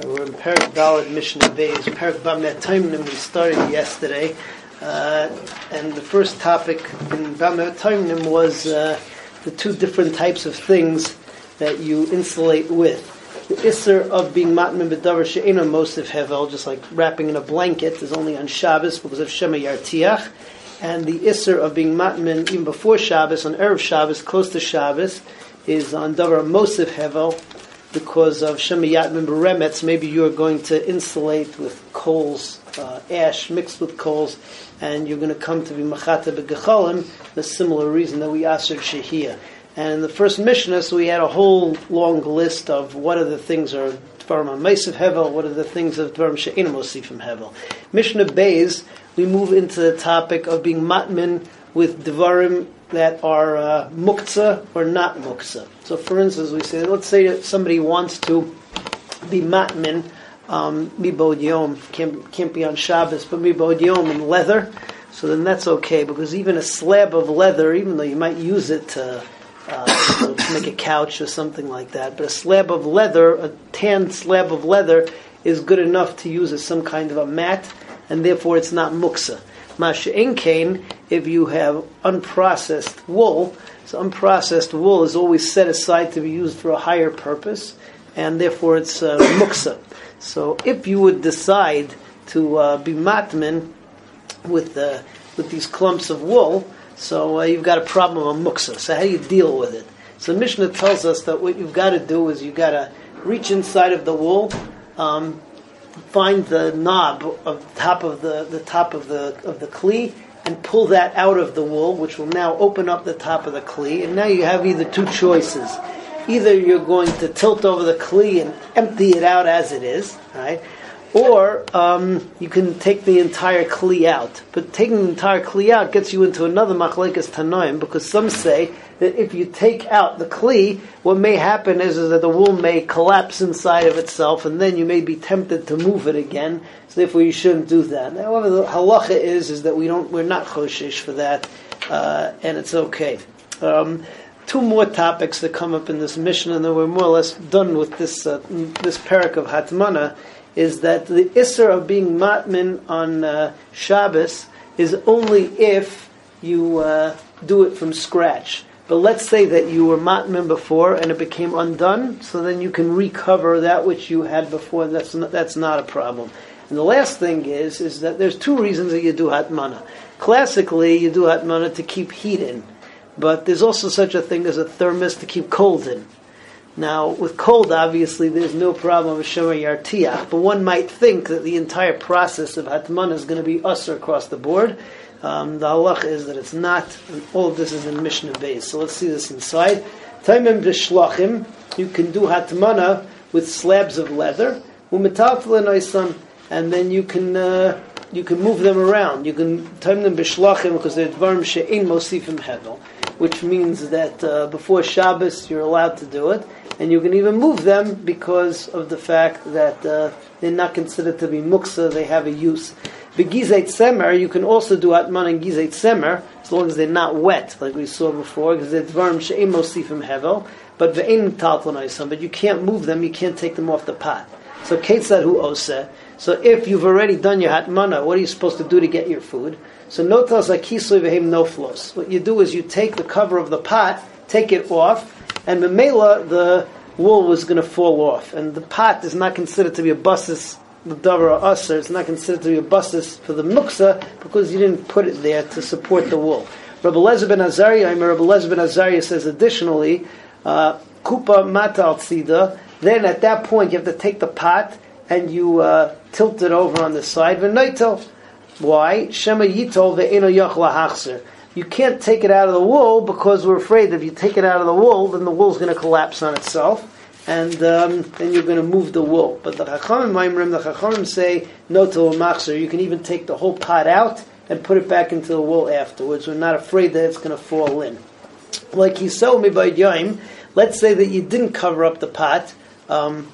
We're in Perak Dalit Mishnah Beis, Perak Bamet Taimnim we started yesterday. Uh, and the first topic in Bamet Taimnim was uh, the two different types of things that you insulate with. The Isser of being Matmin B'davar She'ena Mosif Hevel, just like wrapping in a blanket, is only on Shabbos because of Shema Yartiach. And the Isser of being Matmin even before Shabbos, on Erev Shabbos, close to Shabbos, is on Davar Mosif Hevel, because of Shemayat Mimberemetz, maybe you're going to insulate with coals, uh, ash mixed with coals, and you're going to come to be Machata Begecholim, the similar reason that we answered Shehiyah. And in the first Mishnah, so we had a whole long list of what are the things are Dvarim Meisav Hevel, what are the things of Dvarim She'enim from Hevel. Mishnah Beis, we move into the topic of being Matmin with Dvarim that are uh, muktzah or not muktzah. So, for instance, we say, let's say that somebody wants to be matmin, um, mibod can't, can't be on Shabbos, but mibod yom in leather. So then that's okay, because even a slab of leather, even though you might use it to, uh, to make a couch or something like that, but a slab of leather, a tan slab of leather, is good enough to use as some kind of a mat, and therefore it's not muksa. Masha'in kain, if you have unprocessed wool, so unprocessed wool is always set aside to be used for a higher purpose, and therefore it's uh, muksa. So if you would decide to uh, be matmin with uh, with these clumps of wool, so uh, you've got a problem of muksa. So how do you deal with it? So Mishnah tells us that what you've got to do is you've got to reach inside of the wool, um, find the knob of the top of the, the top of the of the kli and pull that out of the wool, which will now open up the top of the kli. And now you have either two choices: either you're going to tilt over the kli and empty it out as it is, right? Or um, you can take the entire kli out. But taking the entire kli out gets you into another machlekas tanoim because some say that if you take out the kli, what may happen is, is that the wool may collapse inside of itself, and then you may be tempted to move it again. So therefore, you shouldn't do that. However, the halacha is is that we don't we're not choshish for that, uh, and it's okay. Um, two more topics that come up in this mission, and then we're more or less done with this uh, this parak of Hatmana. Is that the isser of being matmin on uh, Shabbos is only if you uh, do it from scratch. But let's say that you were matmin before and it became undone, so then you can recover that which you had before. That's not, that's not a problem. And the last thing is is that there's two reasons that you do hatmana. Classically, you do hatmana to keep heat in, but there's also such a thing as a thermos to keep cold in. Now, with cold, obviously, there's no problem with Shema Yartiach, but one might think that the entire process of Hatmana is going to be usher across the board. Um, the halach is that it's not, and all of this is in Mishnah base. So let's see this inside. Taimim b'shlachim, you can do hatmana with slabs of leather, and then you can uh, you can move them around. You can time them b'shlachim because they're dvarim she'in mosifim hevel, which means that uh, before Shabbos you're allowed to do it, and you can even move them because of the fact that uh, they're not considered to be muksa; they have a use. Begizet semer, you can also do atman and gizet semer, as long as they're not wet, like we saw before, because they're dvarim she'im mosifim hevel, but ve'in taltonaisam, but you can't move them, you can't take them off the pot. So ketzad hu ose. So if you've already done your hatmana, what are you supposed to do to get your food? So notas akisoy vehem noflos. What you do is you take the cover of the pot, take it off, and memela the wool was going to fall off, and the pot is not considered to be a basis the davar aser, it's not considered to be a basis for the muksa because you didn't put it there to support the wool. Rabbi Elazar ben Azariah, I Rabbi Elazar ben Azariah says additionally, uh, kupa matal tzida, then at that point you have to take the pot and you uh, tilt it over on the side. Why? Shema yitol ve'eno yachla hachzer. You can't take it out of the wool because we're afraid that if you take it out of the wool, then the wool's going to collapse on itself and um, then you're going to move the wool. But the Chachamim Maimrim, the Chachamim say no to a machzer. You can even take the whole pot out and put it back into the wool afterwards. We're not afraid that it's going to fall in. Like he saw me by Yaim, let's say that you didn't cover up the pot um,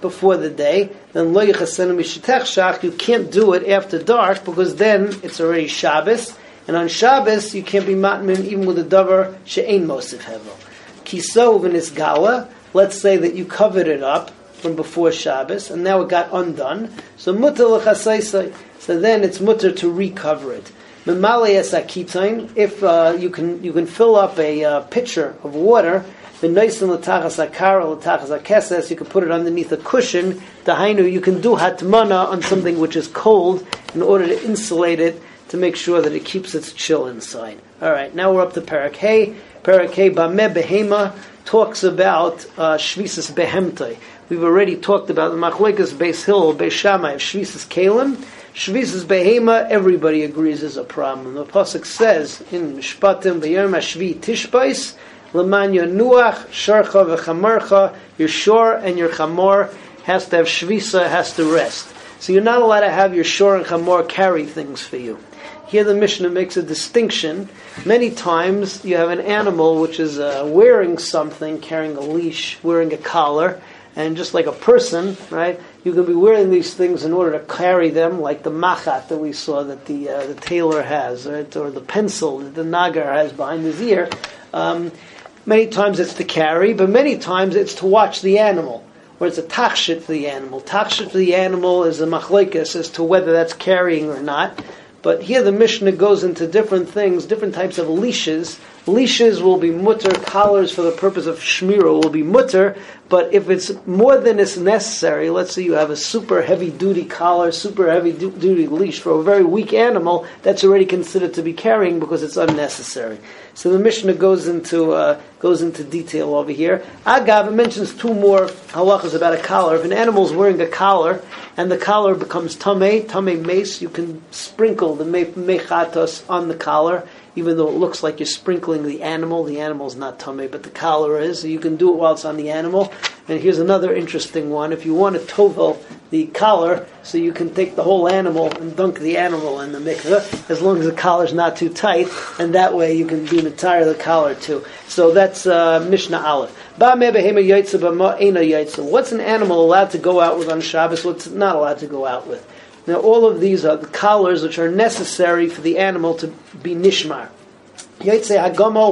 before the day, then lo. You can't do it after dark because then it's already Shabbos, and on Shabbos you can't be matmin even with a davar she'ain mosif hevel. Kisov and isgala let's say that you covered it up, from before Shabbos, and now it got undone. So mutter l'chasaisai. So then it's mutter to recover it. If uh, you can you can fill up a uh, pitcher of water, the l'tachas akar l'tachas akeses, you can put it underneath a cushion. Dahainu, you can do hatmana on something which is cold in order to insulate it to make sure that it keeps its chill inside. All right, now we're up to Parak Hey. Parak Hey Bameh Behema talks about uh, Shvisas Behemtai. We've already talked about the Machlekas Beis Hill, Beis Shammai, Shvisas Kalim. Shvisas Behema, everybody agrees is a problem. The Pasuk says in Mishpatim, V'yom Shvi Tishbais, L'man Nuach, Sharcha V'chamarcha, your shore and your chamor has to have Shvisa, has to rest. So you're not allowed to have your shore and chamor carry things for you. Here the Mishnah makes a distinction. Many times you have an animal which is uh, wearing something, carrying a leash, wearing a collar, and just like a person, right? You can be wearing these things in order to carry them, like the machat that we saw that the uh, the tailor has, right? or the pencil that the nagar has behind his ear. Um, many times it's to carry, but many times it's to watch the animal, or it's a tachshit for the animal. Tachshit for the animal is a machlekes as to whether that's carrying or not. But here the Mishnah goes into different things, different types of leashes. Leashes will be mutter, collars for the purpose of shmira will be mutter, but if it's more than is necessary, let's say you have a super heavy duty collar, super heavy du- duty leash for a very weak animal, that's already considered to be carrying because it's unnecessary. So the Mishnah goes into uh, goes into detail over here. Agav mentions two more halachas about a collar. If an animal is wearing a collar and the collar becomes tame, tame mace, you can sprinkle the mechatos on the collar even though it looks like you're sprinkling the animal. The animal's not tummy, but the collar is. So you can do it while it's on the animal. And here's another interesting one. If you want to tovel the collar, so you can take the whole animal and dunk the animal in the mikveh, as long as the collar's not too tight, and that way you can do the entire the collar too. So that's uh, Mishnah Aleph. What's an animal allowed to go out with on Shabbos? What's not allowed to go out with? Now, all of these are the collars which are necessary for the animal to be nishmar.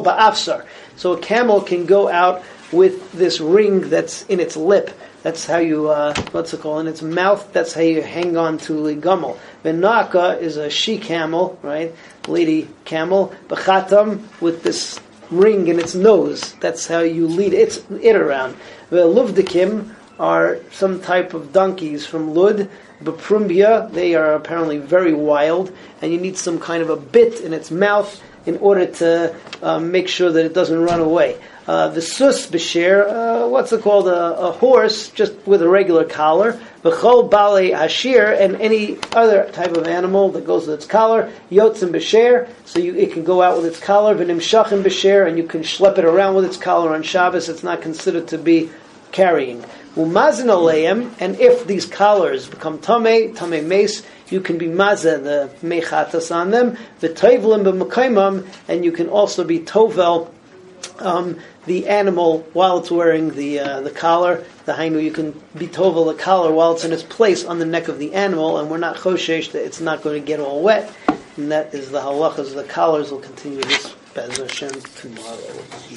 Ba'afsar. So a camel can go out with this ring that's in its lip. That's how you, uh, what's it called, in its mouth, that's how you hang on to the gummel. Benaka is a she camel, right? Lady camel. Bachatam with this ring in its nose. That's how you lead it, it around. The luvdikim are some type of donkeys from Lud Beprumbia, they are apparently very wild, and you need some kind of a bit in its mouth in order to uh, make sure that it doesn't run away. Uh, the sus b'sher, uh, what's it called? A, a, horse just with a regular collar. V'chol bale hashir, and any other type of animal that goes with its collar. Yotzim b'sher, so you, it can go out with its collar. V'nim shachim b'sher, and you can schlep it around with its collar on Shabbos. It's not considered to be carrying. Umazin aleim, and if these collars become tame, tame mace, you can be mazah the mechatas on them, the tovlim b'makaimam, and you can also be tovel um, the animal while it's wearing the uh, the collar. The hainu, you can be tovel the collar while it's in its place on the neck of the animal, and we're not choshesh that it's not going to get all wet. And that is the halachas. The collars will continue this Bez tomorrow.